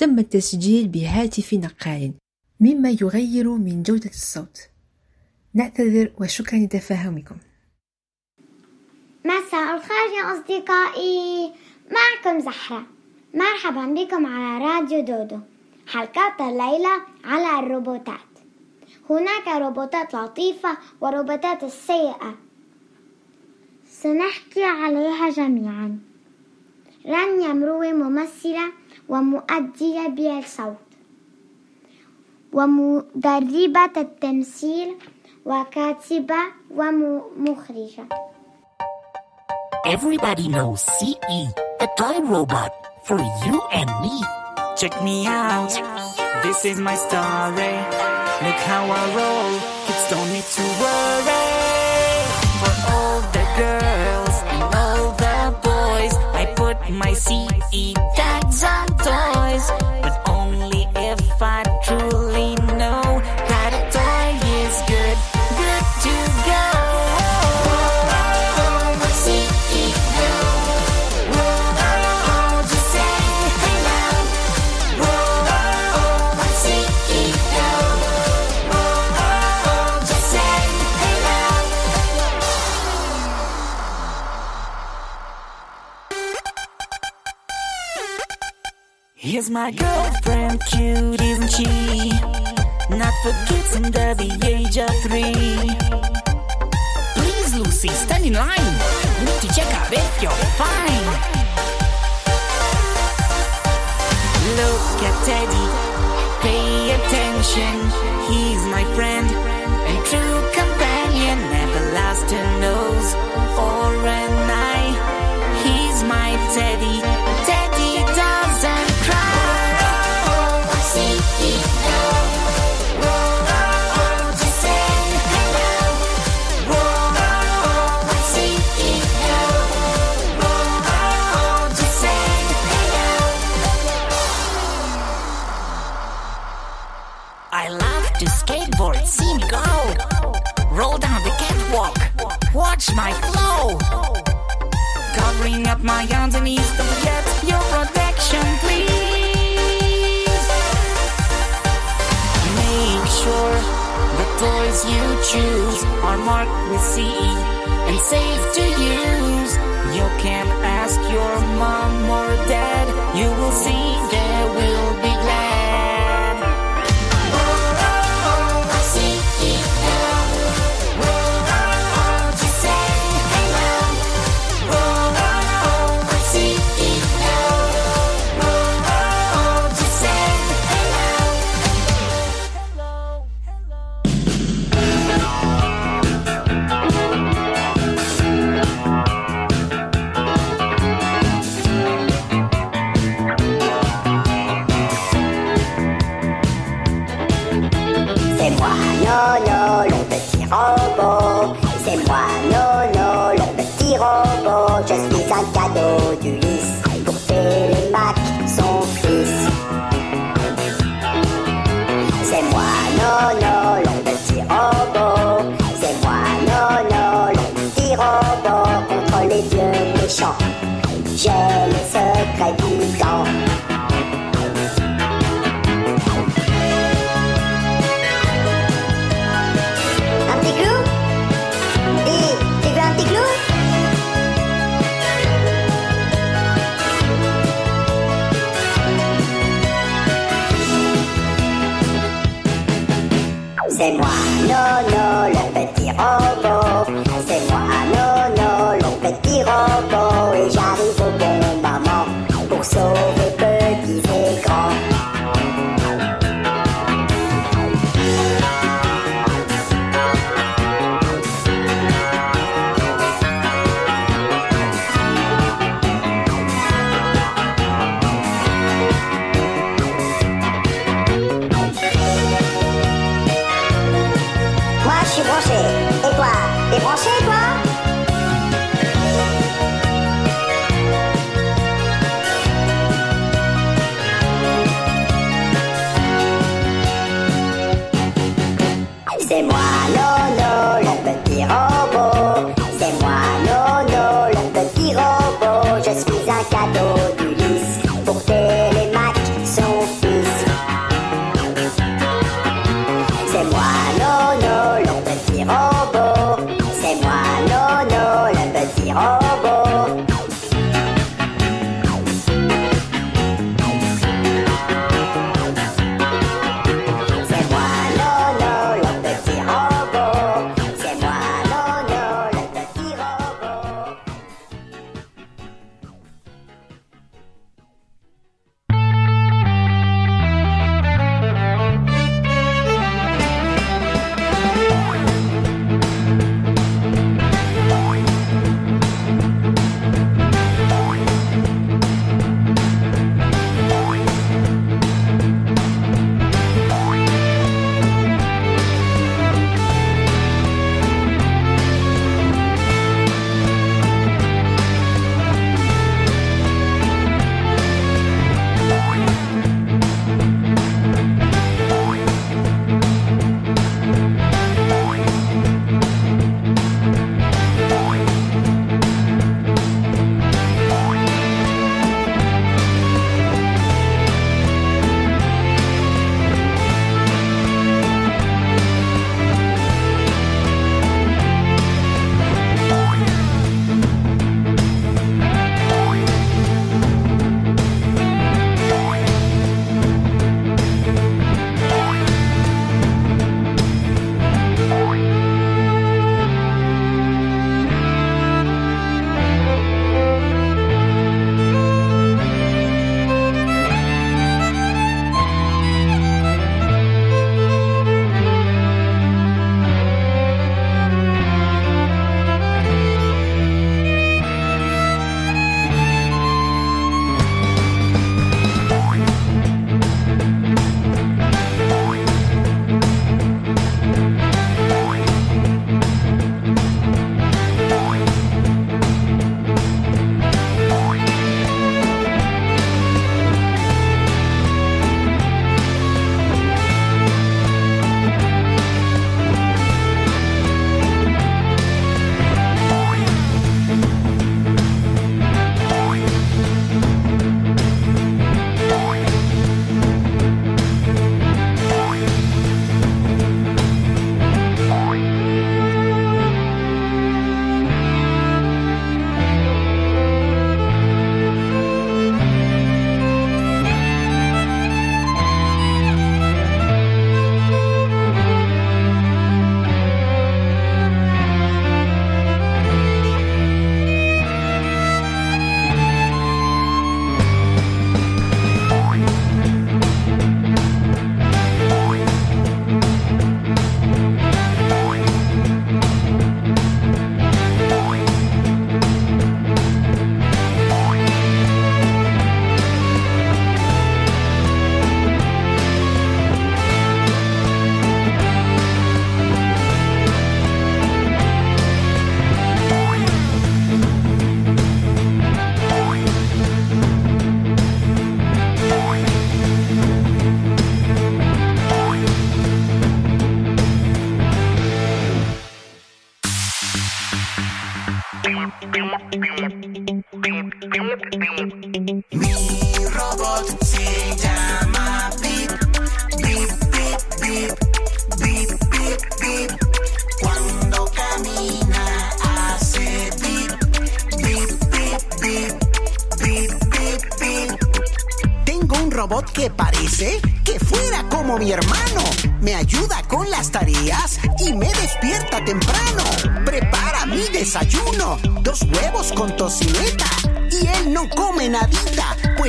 تم التسجيل بهاتف نقال مما يغير من جودة الصوت. نعتذر وشكرا لتفاهمكم. مساء الخير يا أصدقائي. معكم زحرة مرحبا بكم على راديو دودو. حلقات الليلة على الروبوتات. هناك روبوتات لطيفة وروبوتات السيئة سنحكي عليها جميعا. رانيا مروي ممثلة ومؤدية بالصوت ومدربة التمثيل وكاتبة ومخرجة Everybody knows CE, a toy robot for you and me. Check me out, this is my story. Look how I roll, kids don't need to worry. For all the girls and all the boys, I put my CE and toys. Here's my girlfriend, cute, isn't she? Not for kids under the age of three. Please, Lucy, stand in line. We need to check out if you're fine. Look at Teddy, pay attention. He's my friend my flow. Covering up my underneath, don't forget your protection, please. Make sure the toys you choose are marked with C and safe to use. You can Yeah. Oh.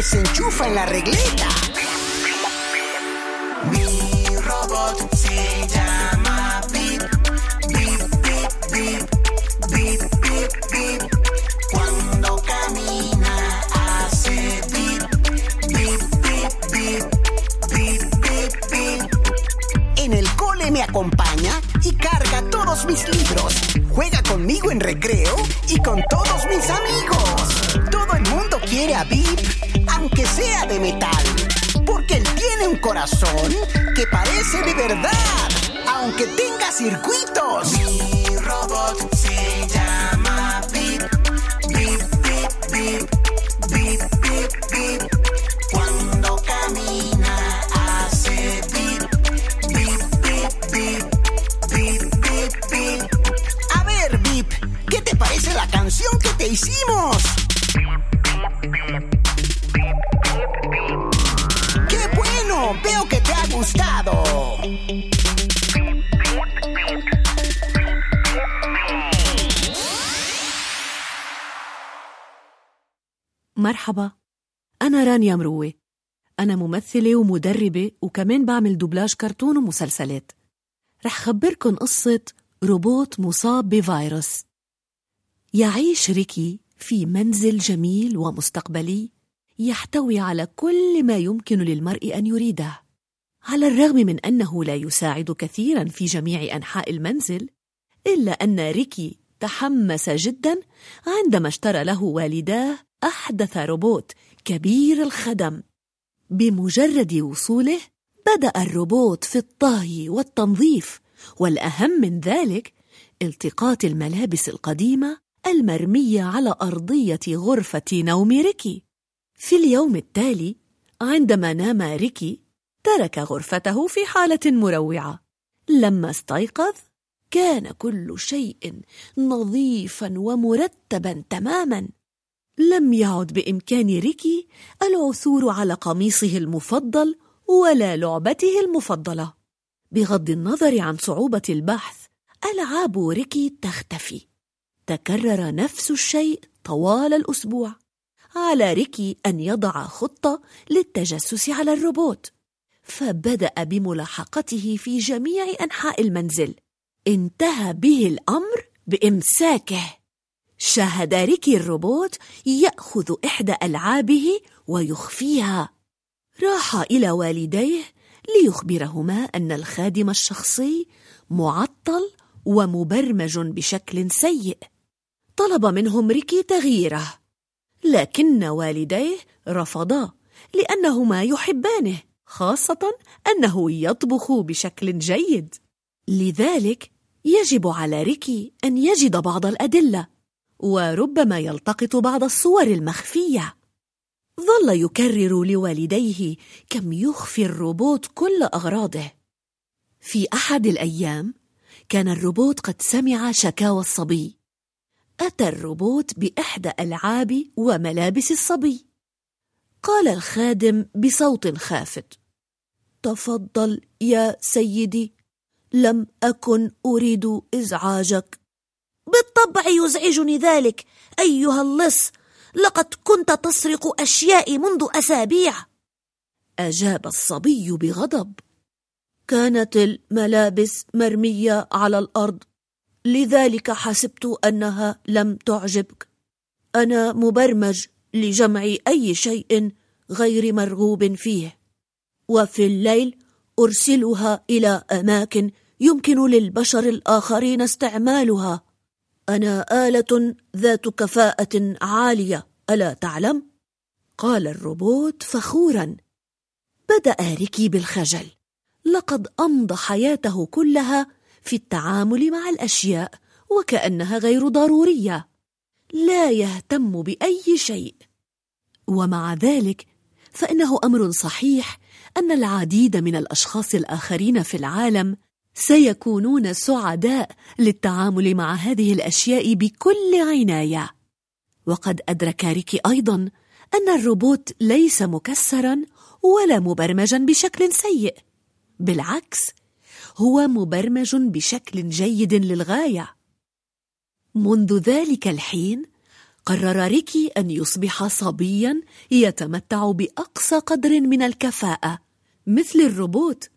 Pues se enchufa en la regleta. Mi robot se llama Bip, Bip, Bip, Bip, Bip, Bip, Bip. Cuando camina hace Bip, Bip, Bip, Bip, Bip, Bip, Bip. En el cole me acompaña y carga todos mis libros. Juega conmigo en recreo y con todos mis amigos. Quiere a Bip, aunque sea de metal. Porque él tiene un corazón que parece de verdad, aunque tenga circuitos. Mi robot se llama Bip, Bip, Bip, Bip, Bip, Bip, Bip. Cuando camina hace Bip, Bip, Bip, Bip, Bip, Bip, Bip. A ver, Bip, ¿qué te parece la canción que te hicimos? مرحبا. أنا رانيا مروة أنا ممثلة ومدربة وكمان بعمل دوبلاج كرتون ومسلسلات. رح خبركن قصة روبوت مصاب بفيروس. يعيش ريكي في منزل جميل ومستقبلي يحتوي على كل ما يمكن للمرء أن يريده. على الرغم من أنه لا يساعد كثيرا في جميع أنحاء المنزل إلا أن ريكي تحمس جدا عندما اشترى له والداه أحدث روبوت كبير الخدم. بمجرد وصوله بدأ الروبوت في الطهي والتنظيف والأهم من ذلك التقاط الملابس القديمة المرمية على أرضية غرفة نوم ريكي. في اليوم التالي عندما نام ريكي ترك غرفته في حالة مروعة. لما استيقظ كان كل شيء نظيفا ومرتبا تماما. لم يعد بإمكان ريكي العثور على قميصه المفضل ولا لعبته المفضلة. بغض النظر عن صعوبة البحث ألعاب ريكي تختفي. تكرر نفس الشيء طوال الأسبوع. على ريكي أن يضع خطة للتجسس على الروبوت. فبدأ بملاحقته في جميع أنحاء المنزل. انتهى به الأمر بإمساكه. شاهد ريكي الروبوت يأخذ إحدى ألعابه ويخفيها. راح إلى والديه ليخبرهما أن الخادم الشخصي معطل ومبرمج بشكل سيء. طلب منهم ريكي تغييره. لكن والديه رفضا لأنهما يحبانه خاصة أنه يطبخ بشكل جيد. لذلك يجب على ريكي أن يجد بعض الأدلة وربما يلتقط بعض الصور المخفية. ظل يكرر لوالديه كم يخفي الروبوت كل أغراضه. في أحد الأيام كان الروبوت قد سمع شكاوى الصبي. أتى الروبوت بإحدى ألعاب وملابس الصبي. قال الخادم بصوت خافت تفضل يا سيدي لم أكن أريد إزعاجك. بالطبع يزعجني ذلك. أيها اللص لقد كنت تسرق أشيائي منذ أسابيع. أجاب الصبي بغضب. كانت الملابس مرمية على الأرض. لذلك حسبت أنها لم تعجبك. أنا مبرمج لجمع أي شيء غير مرغوب فيه. وفي الليل أرسلها إلى أماكن يمكن للبشر الآخرين استعمالها. أنا آلة ذات كفاءة عالية ألا تعلم؟ قال الروبوت فخورا. بدأ ريكي بالخجل. لقد أمضى حياته كلها في التعامل مع الأشياء وكأنها غير ضرورية. لا يهتم بأي شيء. ومع ذلك فإنه أمر صحيح أن العديد من الأشخاص الآخرين في العالم سيكونون سعداء للتعامل مع هذه الأشياء بكل عناية. وقد أدرك ريكي أيضا أن الروبوت ليس مكسرا ولا مبرمجا بشكل سيء بالعكس هو مبرمج بشكل جيد للغاية. منذ ذلك الحين قرر ريكي أن يصبح صبيا يتمتع بأقصى قدر من الكفاءة مثل الروبوت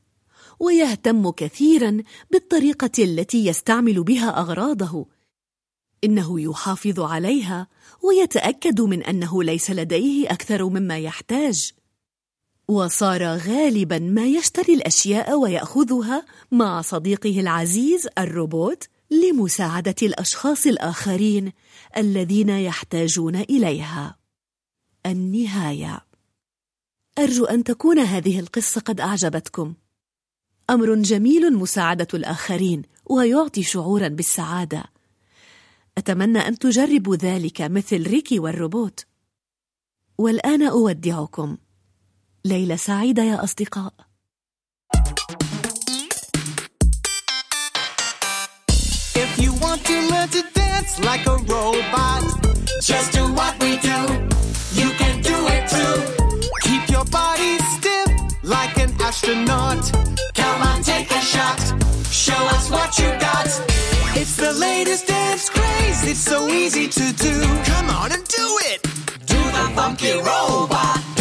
ويهتم كثيرا بالطريقة التي يستعمل بها أغراضه. إنه يحافظ عليها ويتأكد من أنه ليس لديه أكثر مما يحتاج. وصار غالبا ما يشتري الأشياء ويأخذها مع صديقه العزيز الروبوت لمساعدة الأشخاص الآخرين الذين يحتاجون إليها. النهاية. أرجو أن تكون هذه القصة قد أعجبتكم. أمر جميل مساعدة الآخرين ويعطي شعورا بالسعادة. أتمنى أن تجربوا ذلك مثل ريكي والروبوت. والآن أودعكم. ليله سعيدة يا أصدقاء. If you want to learn to dance like a robot, just do what we do. Astronaut. Come on, take a shot. Show us what you got. It's the latest dance craze. It's so easy to do. Come on and do it. Do the funky robot.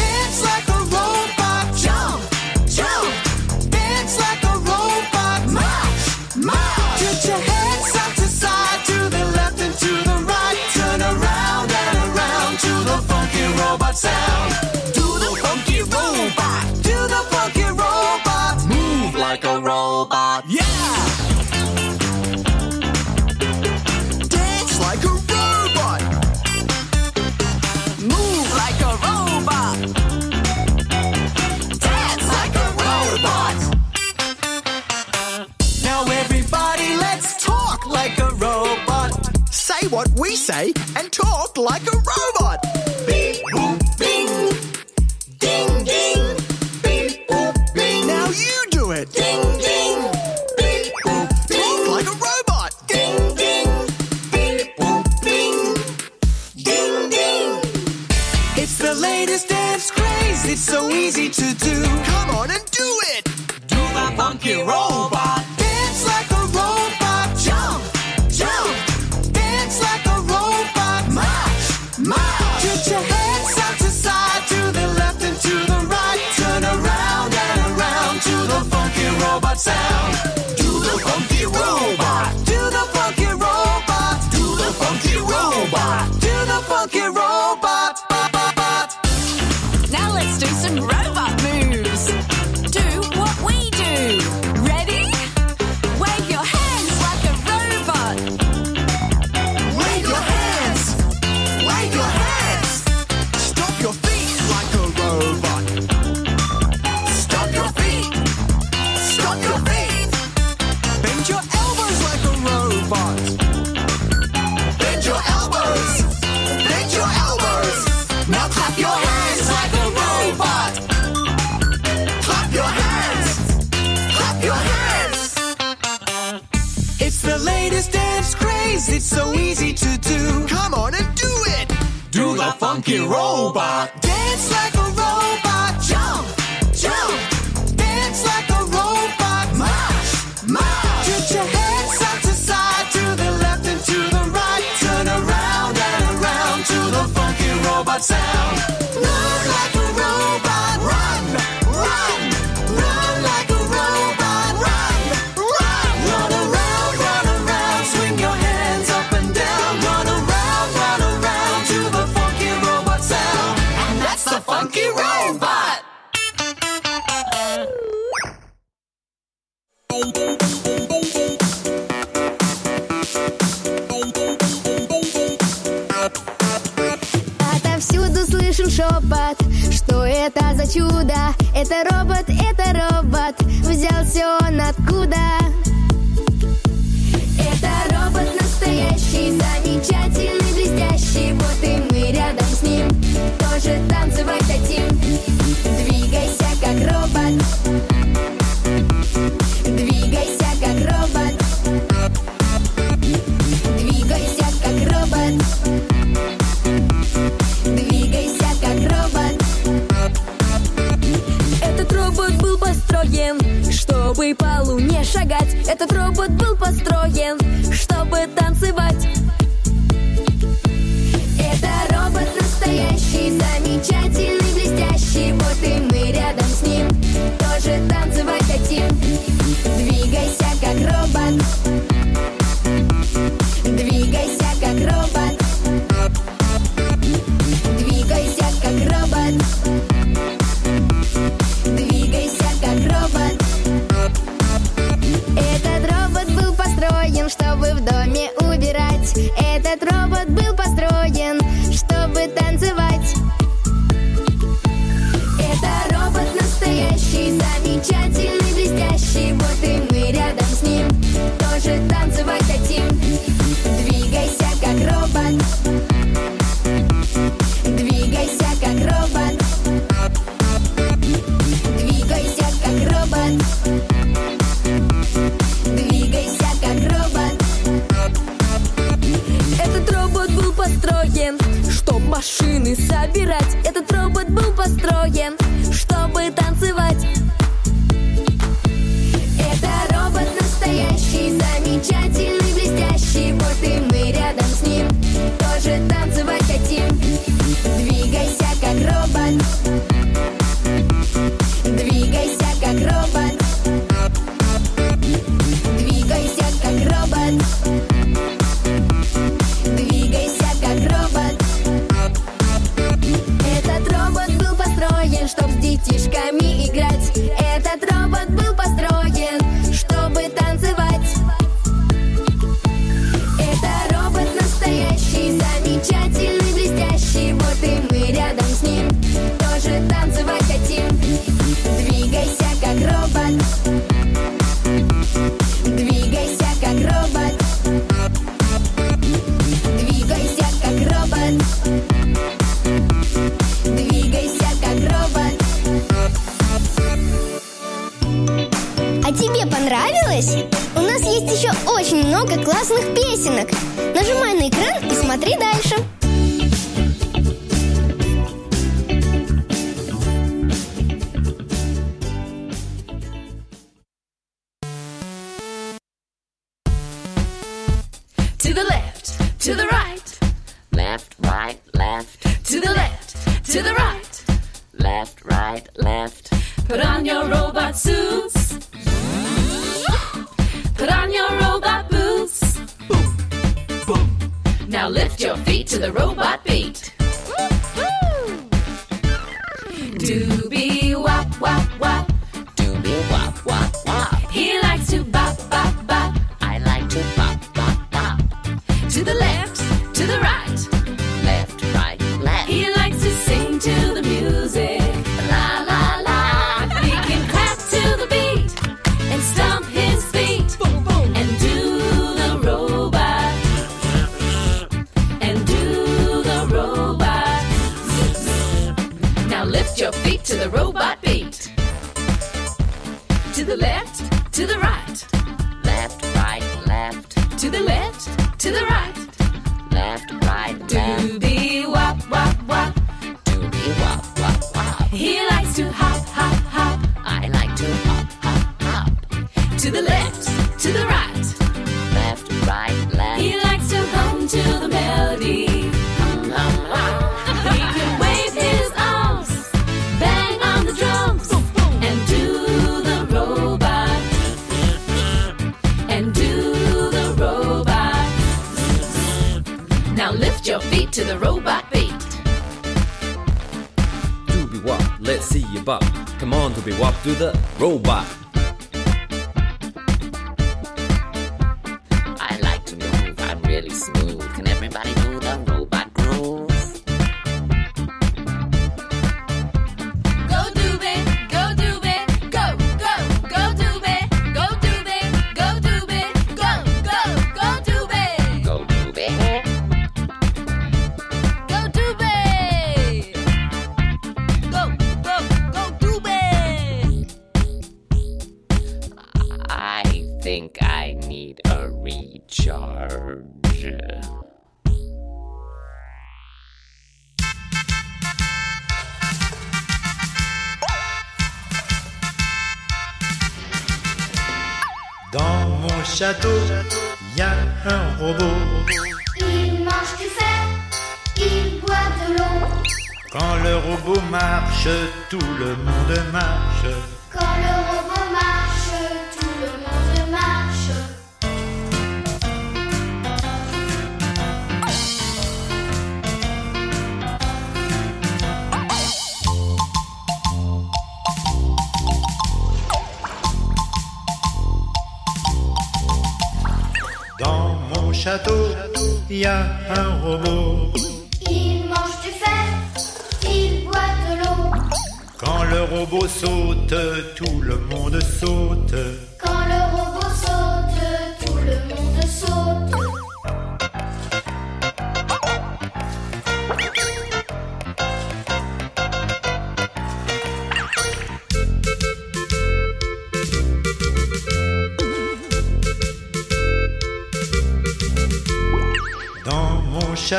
We say and talk like a robot. Beep boop bing. Ding ding. Beep boop bing. Now you do it. Ding ding. Beep boop bing. Talk like a robot. Ding ding. Beep boop bing. Ding ding. It's the latest dance craze. It's so easy to do. Come on and do it. Do the funky robot. Robot sound. Do the funky robot. Do the funky robot. Do the funky robot. Do the funky robot. Funky robot. Чудо. Это робот, это робот, взялся он откуда? Это робот настоящий, замечательный, блестящий. Вот и мы рядом с ним. Тоже танцевать хотим Этот робот был построен, чтобы танцевать. the left, to the right. Left, right, left. Put on your robot suits. Put on your robot boots. Boom, boom. Now lift your feet to the robot beat. Doobie.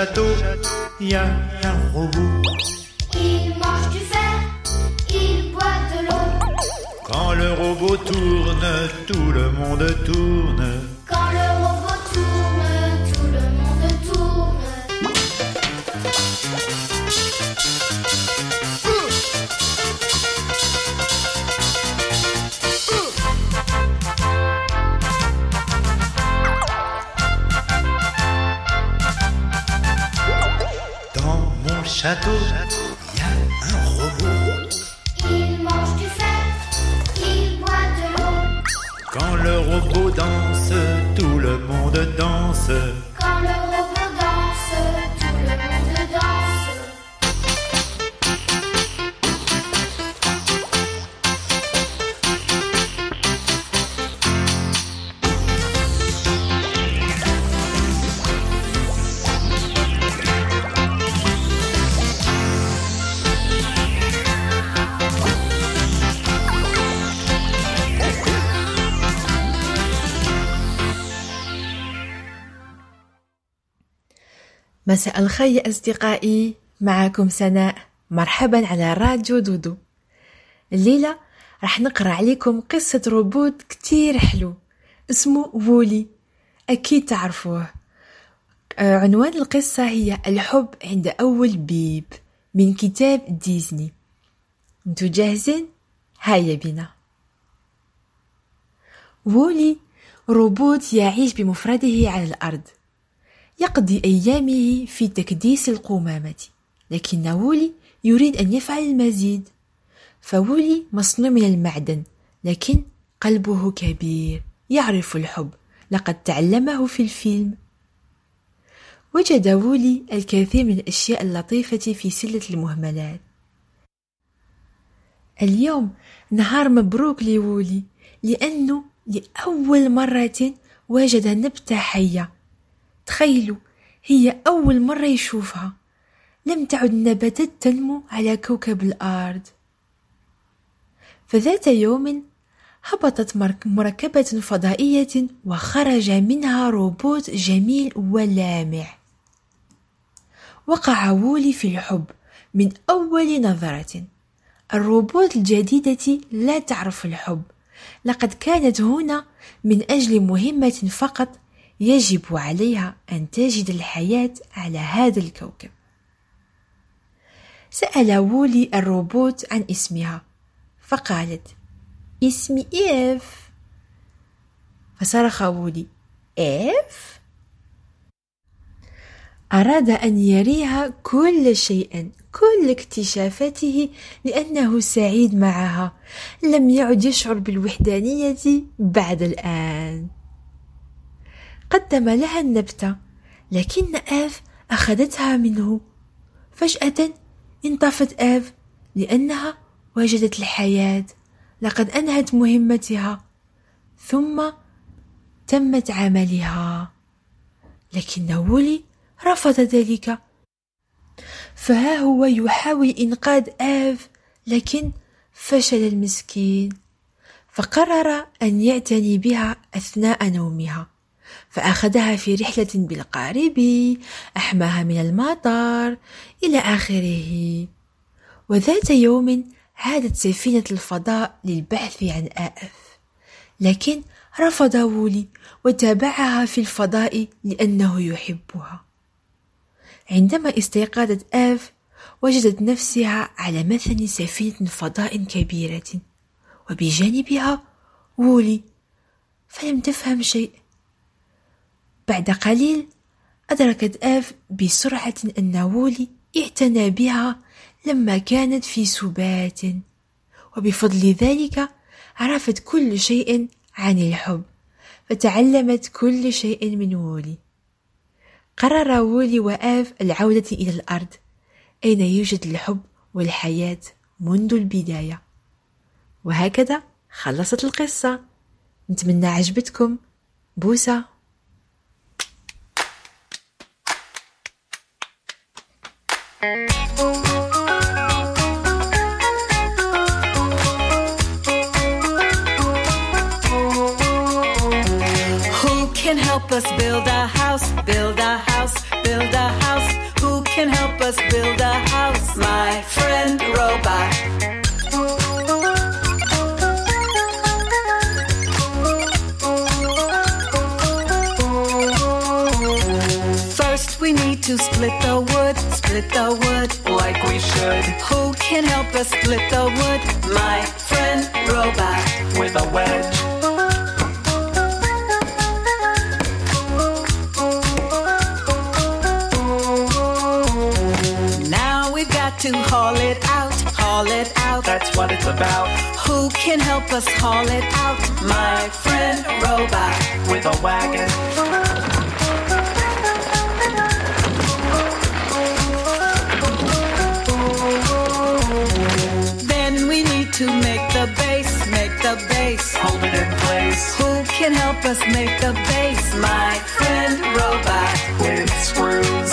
Château, il y a un robot. Il mange du fer, il boit de l'eau. Quand le robot tourne, tout le monde tourne. Château, il y a un robot. Il mange du fer, il boit de l'eau. Quand le robot danse, tout le monde danse. مساء الخير يا أصدقائي معكم سناء. مرحبا على راديو دودو. الليلة راح نقرأ عليكم قصة روبوت كتير حلو اسمه وولي. أكيد تعرفوه. آه، عنوان القصة هي الحب عند أول بيب من كتاب ديزني. انتو جاهزين؟ هيا بنا وولي روبوت يعيش بمفرده على الأرض. يقضي أيامه في تكديس القمامة لكن وولي يريد أن يفعل المزيد. فوولي مصنوع من المعدن لكن قلبه كبير يعرف الحب لقد تعلمه في الفيلم. وجد وولي الكثير من الأشياء اللطيفة في سلة المهملات. اليوم نهار مبروك لوولي لأنه لأول مرة وجد نبتة حية. تخيلوا هي أول مرة يشوفها. لم تعد النباتات تنمو على كوكب الأرض. فذات يوم هبطت مرك- مركبة فضائية وخرج منها روبوت جميل ولامع. وقع وولي في الحب من أول نظرة. الروبوت الجديدة لا تعرف الحب. لقد كانت هنا من أجل مهمة فقط يجب عليها أن تجد الحياة على هذا الكوكب. سأل وولي الروبوت عن اسمها فقالت اسمي إيف. فصرخ وولي إيف؟ أراد أن يريها كل شيء كل اكتشافاته لأنه سعيد معها. لم يعد يشعر بالوحدانية بعد الآن. قدم لها النبتة لكن آف أخذتها منه. فجأة انطفت آف لأنها وجدت الحياة لقد أنهت مهمتها. ثم تمت عملها. لكن وولي رفض ذلك. فها هو يحاول إنقاذ آف لكن فشل المسكين. فقرر أن يعتني بها أثناء نومها. فأخذها في رحلة بالقارب أحماها من المطر إلى آخره. وذات يوم عادت سفينة الفضاء للبحث عن آف لكن رفض وولي وتابعها في الفضاء لأنه يحبها. عندما استيقظت آف وجدت نفسها على مثل سفينة فضاء كبيرة وبجانبها وولي فلم تفهم شيء. بعد قليل أدركت آف بسرعة أن وولي اعتنى بها لما كانت في سبات. وبفضل ذلك عرفت كل شيء عن الحب فتعلمت كل شيء من وولي. قرر وولي وآف العودة إلى الأرض أين يوجد الحب والحياة منذ البداية. وهكذا خلصت القصة. نتمنى عجبتكم. بوسة. Can help us build a house? Build a house, build a house. Who can help us build a house? My friend Robot. First, we need to split the wood, split the wood like we should. Who can help us split the wood? My friend Robot. With a wedge. Now we've got to haul it out, haul it out. That's what it's about. Who can help us haul it out? My friend Robot. With a wagon. The base. Hold it in place. Who can help us make the base? My friend Robot. With screws.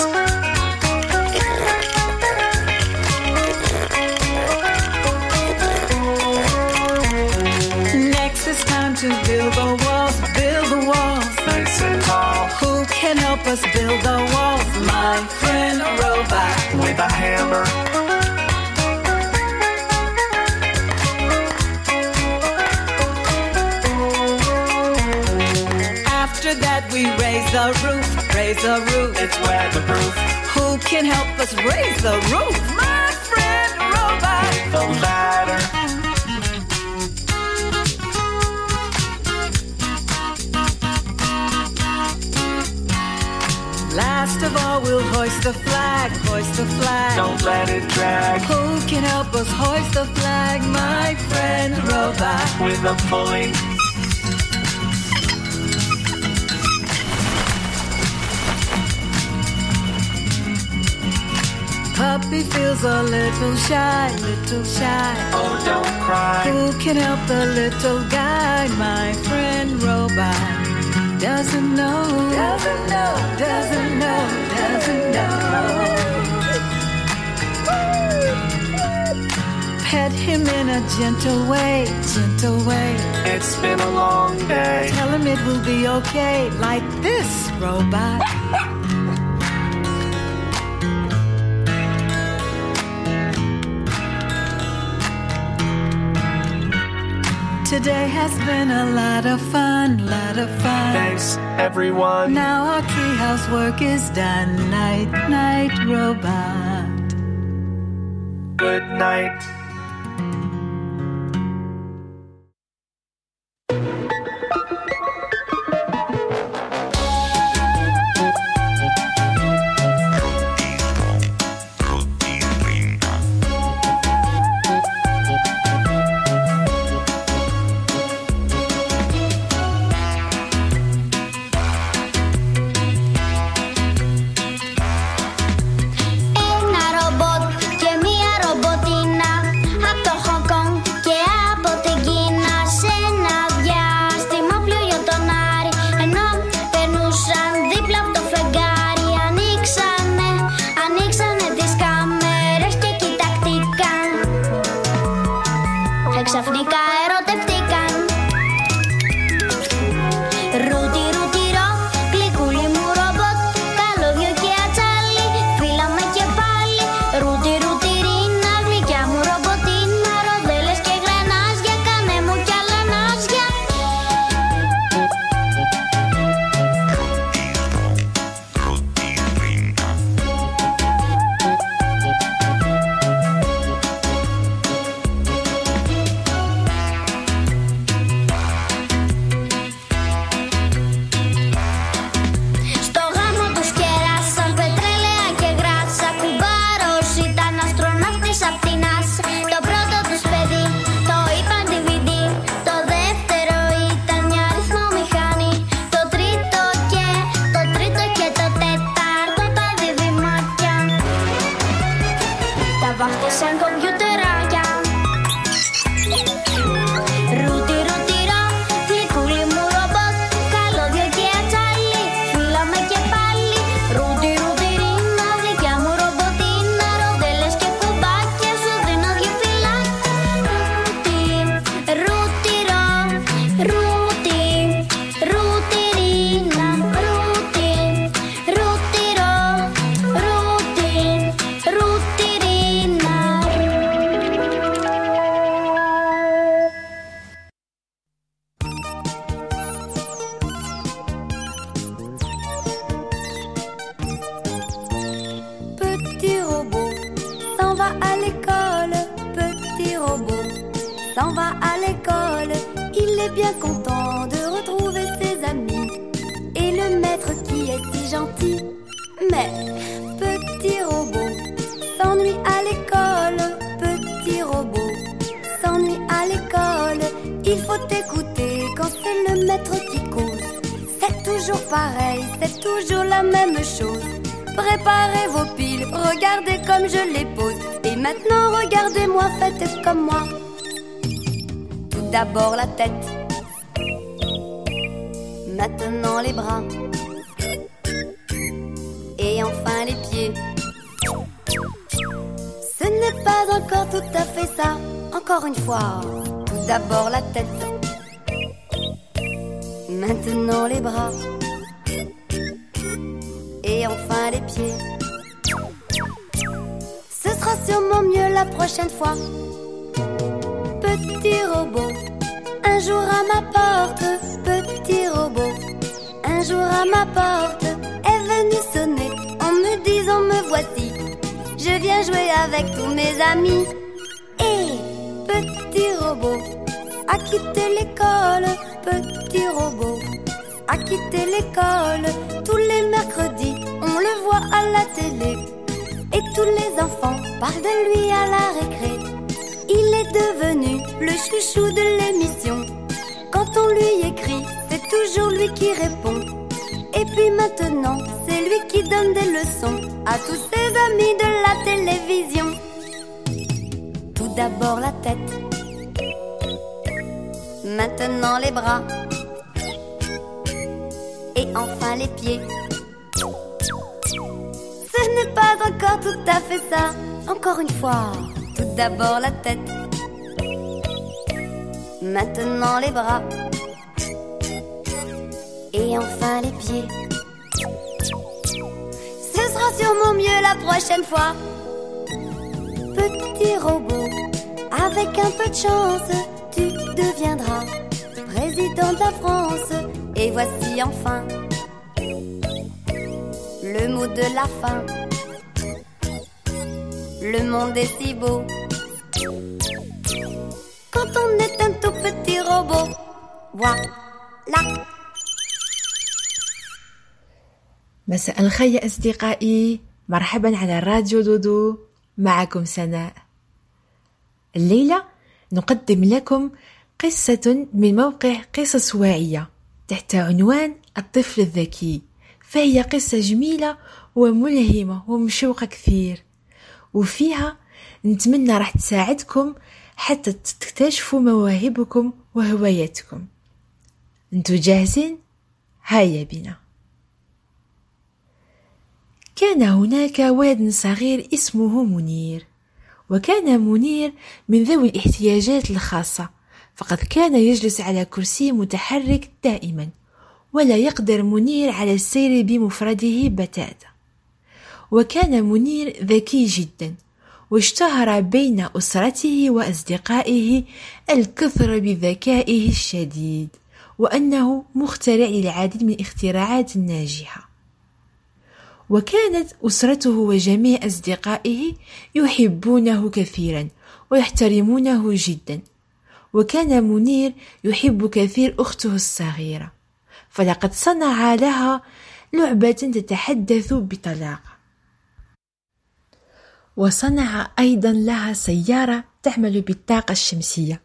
Next it's time to build the walls, build the walls. Nice and tall. Who can help us build the walls? My friend Robot. With a hammer. The roof, raise the roof. It's weatherproof. Who can help us raise the roof? My friend Robot. The ladder. Last of all, we'll hoist the flag, hoist the flag. Don't let it drag. Who can help us hoist the flag? My friend Robot. With a pulley. Puppy feels a little shy, little shy. Oh, don't cry. Who can help the little guy? My friend Robot. Doesn't know, doesn't know, doesn't know, doesn't know. Pet him in a gentle way, gentle way. It's been a long day. Tell him it will be okay, like this, robot. Today has been a lot of fun, lot of fun. Thanks, everyone. Now our treehouse work is done. Night, night, robot. Good night. Faut écouter quand c'est le maître qui cause. C'est toujours pareil, c'est toujours la même chose. Préparez vos piles, regardez comme je les pose. Et maintenant, regardez-moi, faites comme moi. Tout d'abord la tête, maintenant les bras, et enfin les pieds. Ce n'est pas encore tout à fait ça, encore une fois. D'abord la tête, maintenant les bras, et enfin les pieds. Ce sera sûrement mieux la prochaine fois. Petit robot, un jour à ma porte, petit robot, un jour à ma porte, est venu sonner en me disant me voici. Je viens jouer avec tous mes amis. Et petit robot, a quitté l'école, petit robot, a quitté l'école. Tous les mercredis, on le voit à la télé. Et tous les enfants parlent de lui à la récré. Il est devenu le chouchou de l'émission. Quand on lui écrit, c'est toujours lui qui répond. Et puis maintenant, c'est lui qui donne des leçons à tous ses amis de la télévision. Tout d'abord la tête, maintenant les bras, et enfin les pieds. Ce n'est pas encore tout à fait ça, encore une fois. Tout d'abord la tête, maintenant les bras, et enfin les pieds. Ce sera sûrement mieux la prochaine fois. Petit robot, avec un peu de chance, tu deviendras président de la France. Et voici enfin le mot de la fin. Le monde est si beau. Quand on est un tout petit robot, voilà. مساء الخير يا أصدقائي مرحبا على راديو دودو معكم سناء الليلة نقدم لكم قصة من موقع قصص واعية تحت عنوان الطفل الذكي. فهي قصة جميلة وملهمة ومشوقة كثير. وفيها نتمنى راح تساعدكم حتى تكتشفوا مواهبكم وهواياتكم. أنتوا جاهزين؟ هيا بنا. كان هناك ولد صغير اسمه منير وكان منير من ذوي الاحتياجات الخاصة. فقد كان يجلس على كرسي متحرك دائما ولا يقدر منير على السير بمفرده بتاتا. وكان منير ذكي جدا واشتهر بين أسرته وأصدقائه الكثر بذكائه الشديد وأنه مخترع للعديد من الاختراعات الناجحة. وكانت أسرته وجميع أصدقائه يحبونه كثيرا ويحترمونه جدا. وكان منير يحب كثير أخته الصغيرة فلقد صنع لها لعبة تتحدث بطلاقة. وصنع أيضا لها سيارة تعمل بالطاقة الشمسية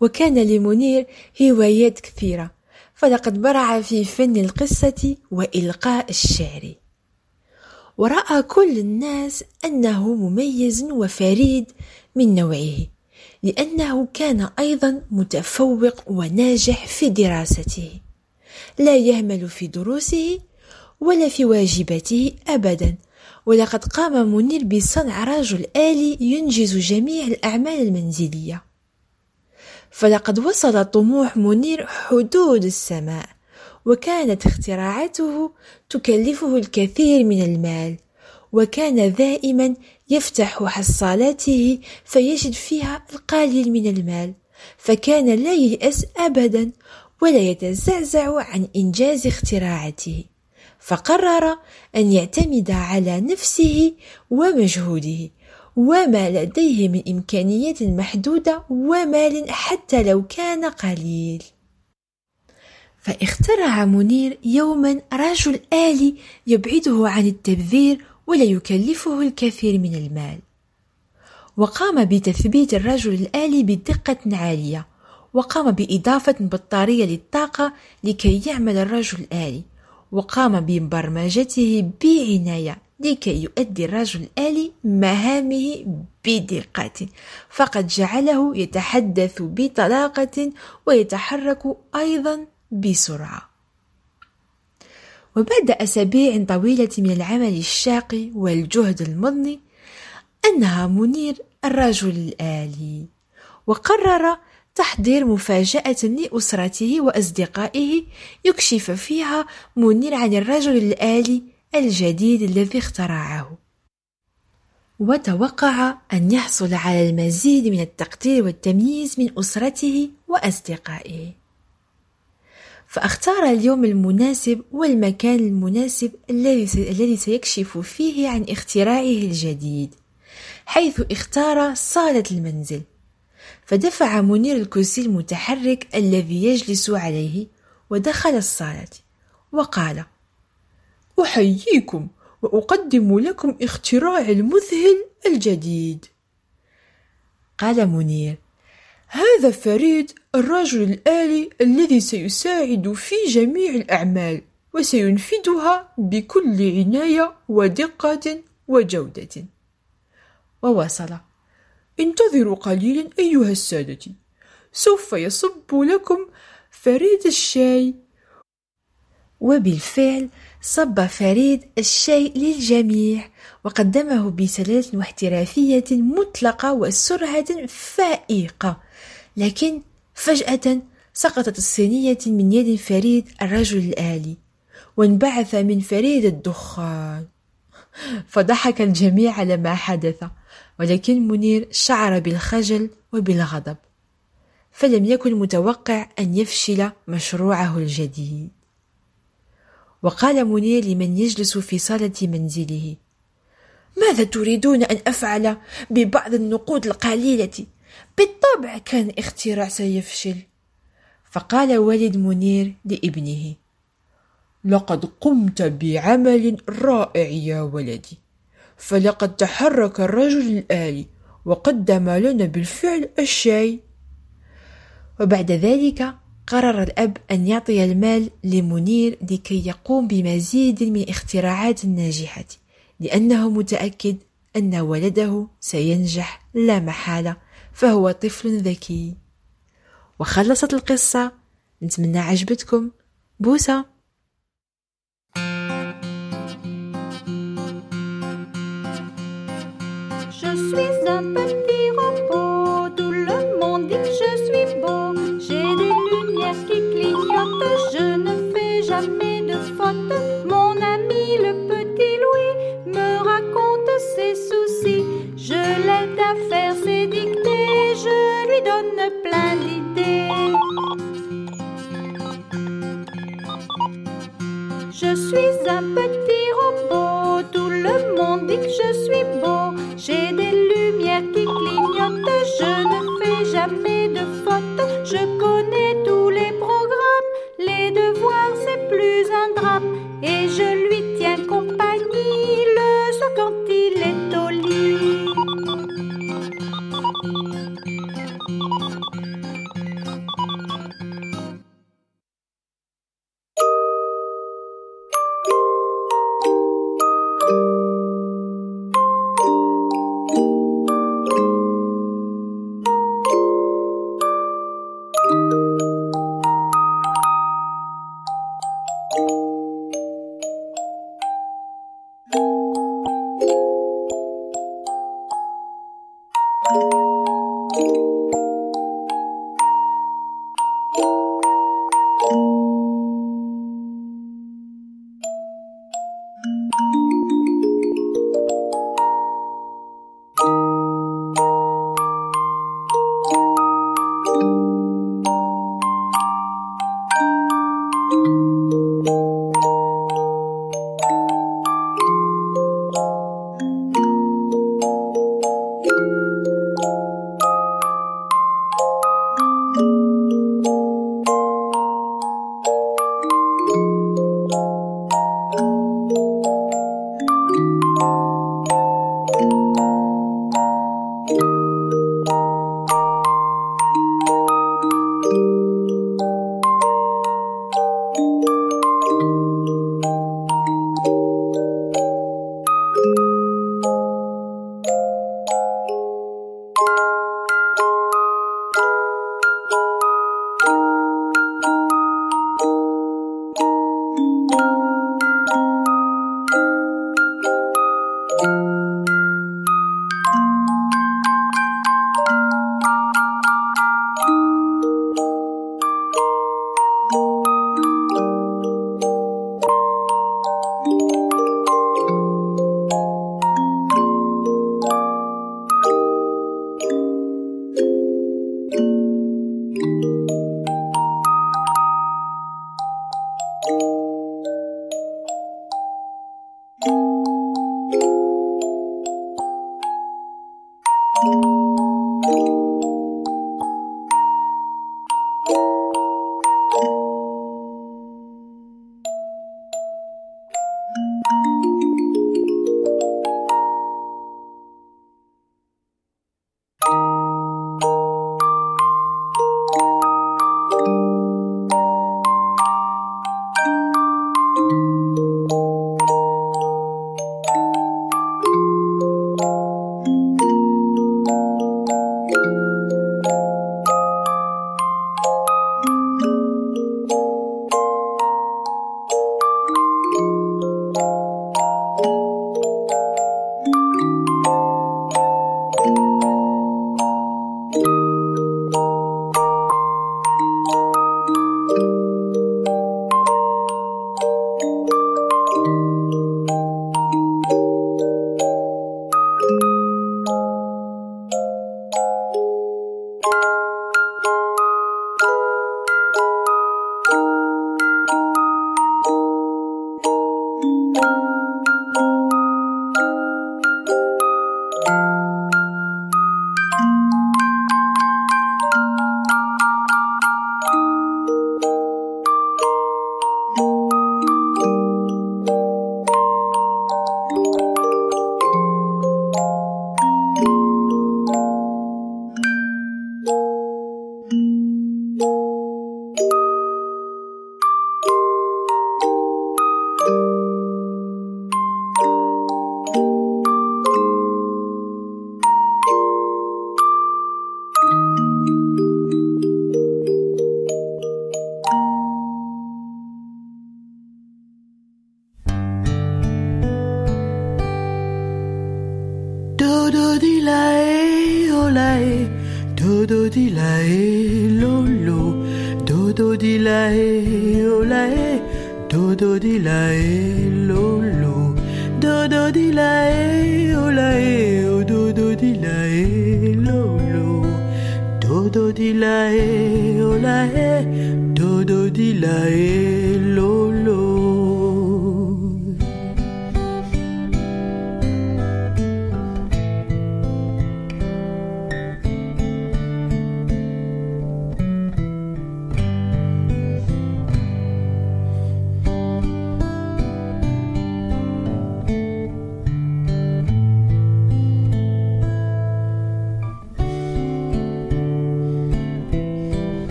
وكان لمنير هوايات كثيرة فلقد برع في فن القصة وإلقاء الشعر. ورأى كل الناس أنه مميز وفريد من نوعه. لأنه كان أيضا متفوق وناجح في دراسته. لا يهمل في دروسه ولا في واجباته أبدا. ولقد قام منير بصنع رجل آلي ينجز جميع الأعمال المنزلية. فلقد وصل طموح منير حدود السماء وكانت اختراعاته تكلفه الكثير من المال وكان دائما يفتح حصالاته فيجد فيها القليل من المال فكان لا ييأس أبدا ولا يتزعزع عن إنجاز اختراعاته فقرر أن يعتمد على نفسه ومجهوده وما لديه من إمكانيات محدودة ومال حتى لو كان قليل. فاخترع منير يوما رجل آلي يبعده عن التبذير ولا يكلفه الكثير من المال. وقام بتثبيت الرجل الآلي بدقة عالية وقام بإضافة بطارية للطاقة لكي يعمل الرجل الآلي وقام ببرمجته بعناية لكي يؤدي الرجل الآلي مهامه بدقة فقد جعله يتحدث بطلاقة ويتحرك أيضا بسرعة. وبعد أسابيع طويلة من العمل الشاق والجهد المضني أنهى منير الرجل الآلي وقرر تحضير مفاجأة لأسرته وأصدقائه يكشف فيها منير عن الرجل الآلي الجديد الذي اخترعه. وتوقع أن يحصل على المزيد من التقدير والتمييز من أسرته وأصدقائه. فأختار اليوم المناسب والمكان المناسب الذي سيكشف فيه عن اختراعه الجديد حيث اختار صالة المنزل. فدفع منير الكرسي المتحرك الذي يجلس عليه ودخل الصالة وقال أحييكم وأقدم لكم اختراع المذهل الجديد. قال منير هذا فريد الرجل الآلي الذي سيساعد في جميع الأعمال وسينفذها بكل عناية ودقة وجودة. وواصل. انتظروا قليلا أيها السادة. سوف يصب لكم فريد الشاي. وبالفعل صب فريد الشاي للجميع وقدمه بسلاسة واحترافية مطلقة وسرعة فائقة. لكن فجأة سقطت الصينية من يد فريد الرجل الآلي وانبعث من فريد الدخان فضحك الجميع على ما حدث ولكن منير شعر بالخجل وبالغضب فلم يكن متوقع أن يفشل مشروعه الجديد وقال منير لمن يجلس في صالة منزله ماذا تريدون أن أفعل ببعض النقود القليلة؟ بالطبع كان اختراع سيفشل. فقال والد منير لابنه لقد قمت بعمل رائع يا ولدي فلقد تحرك الرجل الآلي وقدم لنا بالفعل الشاي وبعد ذلك قرر الأب أن يعطي المال لمنير لكي يقوم بمزيد من اختراعات ناجحة لأنه متأكد أن ولده سينجح لا محالة. فهو طفل ذكي. وخلصت القصة. نتمنى عجبتكم. بوسة. Je suis un petit suis beau. J'ai des lumières qui clignotent, je ne fais jamais de faute. Je connais tous les programmes, les devoirs c'est plus un drame. Et je lui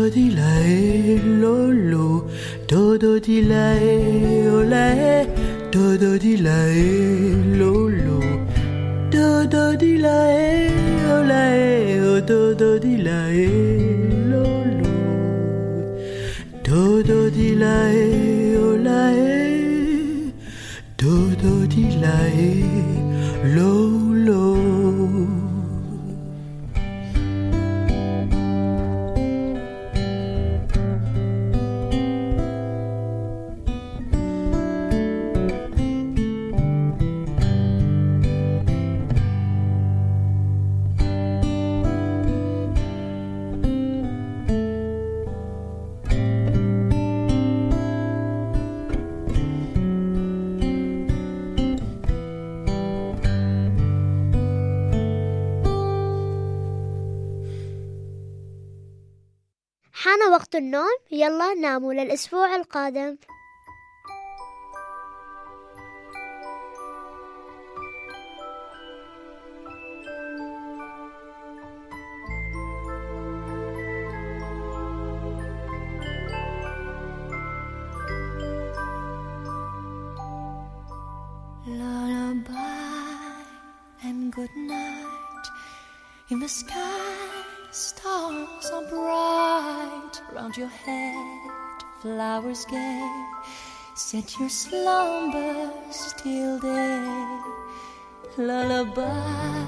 do di la e lo lo do do di la e o la e do do di la e lo lo do do di la e o la e o do do di la e lo lo do do di la e o la e do do di la e lo lo وقت النوم يلا ناموا للأسبوع القادم Lullaby and good night. In the sky, stars are bright. Round your head, flowers gay. Set your slumbers till day. Lullaby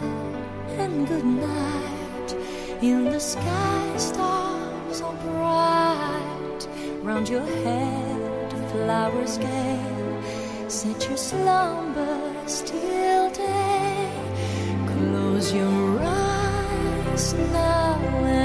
and good night. In the sky, stars are bright. Round your head, flowers gay. Set your slumbers till day. Close your eyes now